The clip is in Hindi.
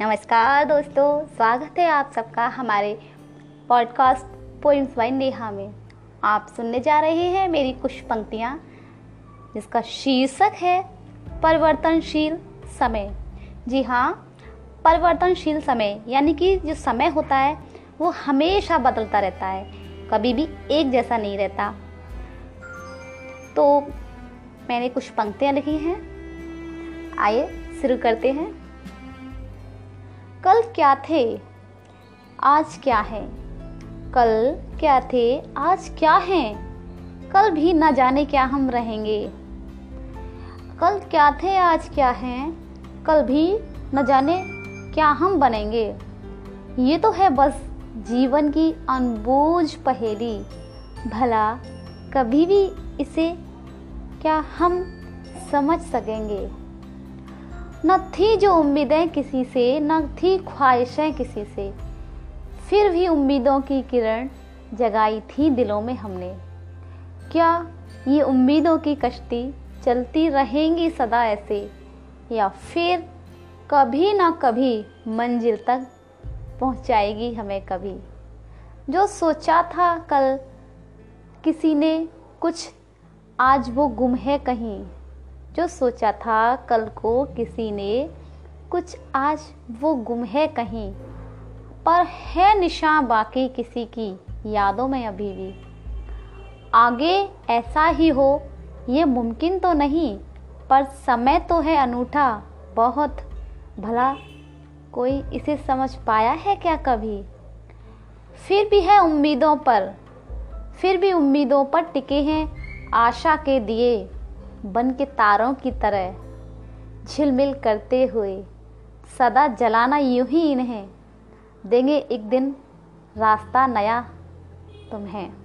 नमस्कार दोस्तों, स्वागत है आप सबका हमारे पॉडकास्ट पोइम्स बाई नेहा में। आप सुनने जा रहे हैं मेरी कुछ पंक्तियाँ, जिसका शीर्षक है परिवर्तनशील समय। जी हाँ परिवर्तनशील समय, यानी कि जो समय होता है, वो हमेशा बदलता रहता है, कभी भी एक जैसा नहीं रहता। तो मैंने कुछ पंक्तियाँ लिखी हैं। आइए शुरू करते हैं। कल क्या थे? आज क्या है? कल क्या थे? आज क्या है? कल भी न जाने क्या हम रहेंगे। कल क्या थे? आज क्या है? कल भी न जाने क्या हम बनेंगे। ये तो है बस जीवन की अनबोझ पहेली। भला कभी भी इसे क्या हम समझ सकेंगे? न थी जो उम्मीदें किसी से, न थी ख्वाहिशें किसी से। फिर भी उम्मीदों की किरण जगाई थी दिलों में हमने। क्या ये उम्मीदों की कश्ती चलती रहेंगी सदा ऐसे, या फिर कभी ना कभी मंजिल तक पहुंचाएगी हमें कभी? जो सोचा था कल किसी ने, कुछ आज वो गुम है कहीं। जो सोचा था कल को किसी ने, कुछ आज वो गुम है कहीं? पर है निशान बाकी किसी की, यादों में अभी भी। आगे ऐसा ही हो, ये मुमकिन तो नहीं, पर समय तो है अनूठा, बहुत। भला कोई इसे समझ पाया है क्या कभी? फिर भी है उम्मीदों पर, फिर भी उम्मीदों पर टिके हैं आशा के दिए। बन के तारों की तरह झिलमिल करते हुए सदा जलाना यूँ ही इन्हें देंगे एक दिन रास्ता नया तुम्हें।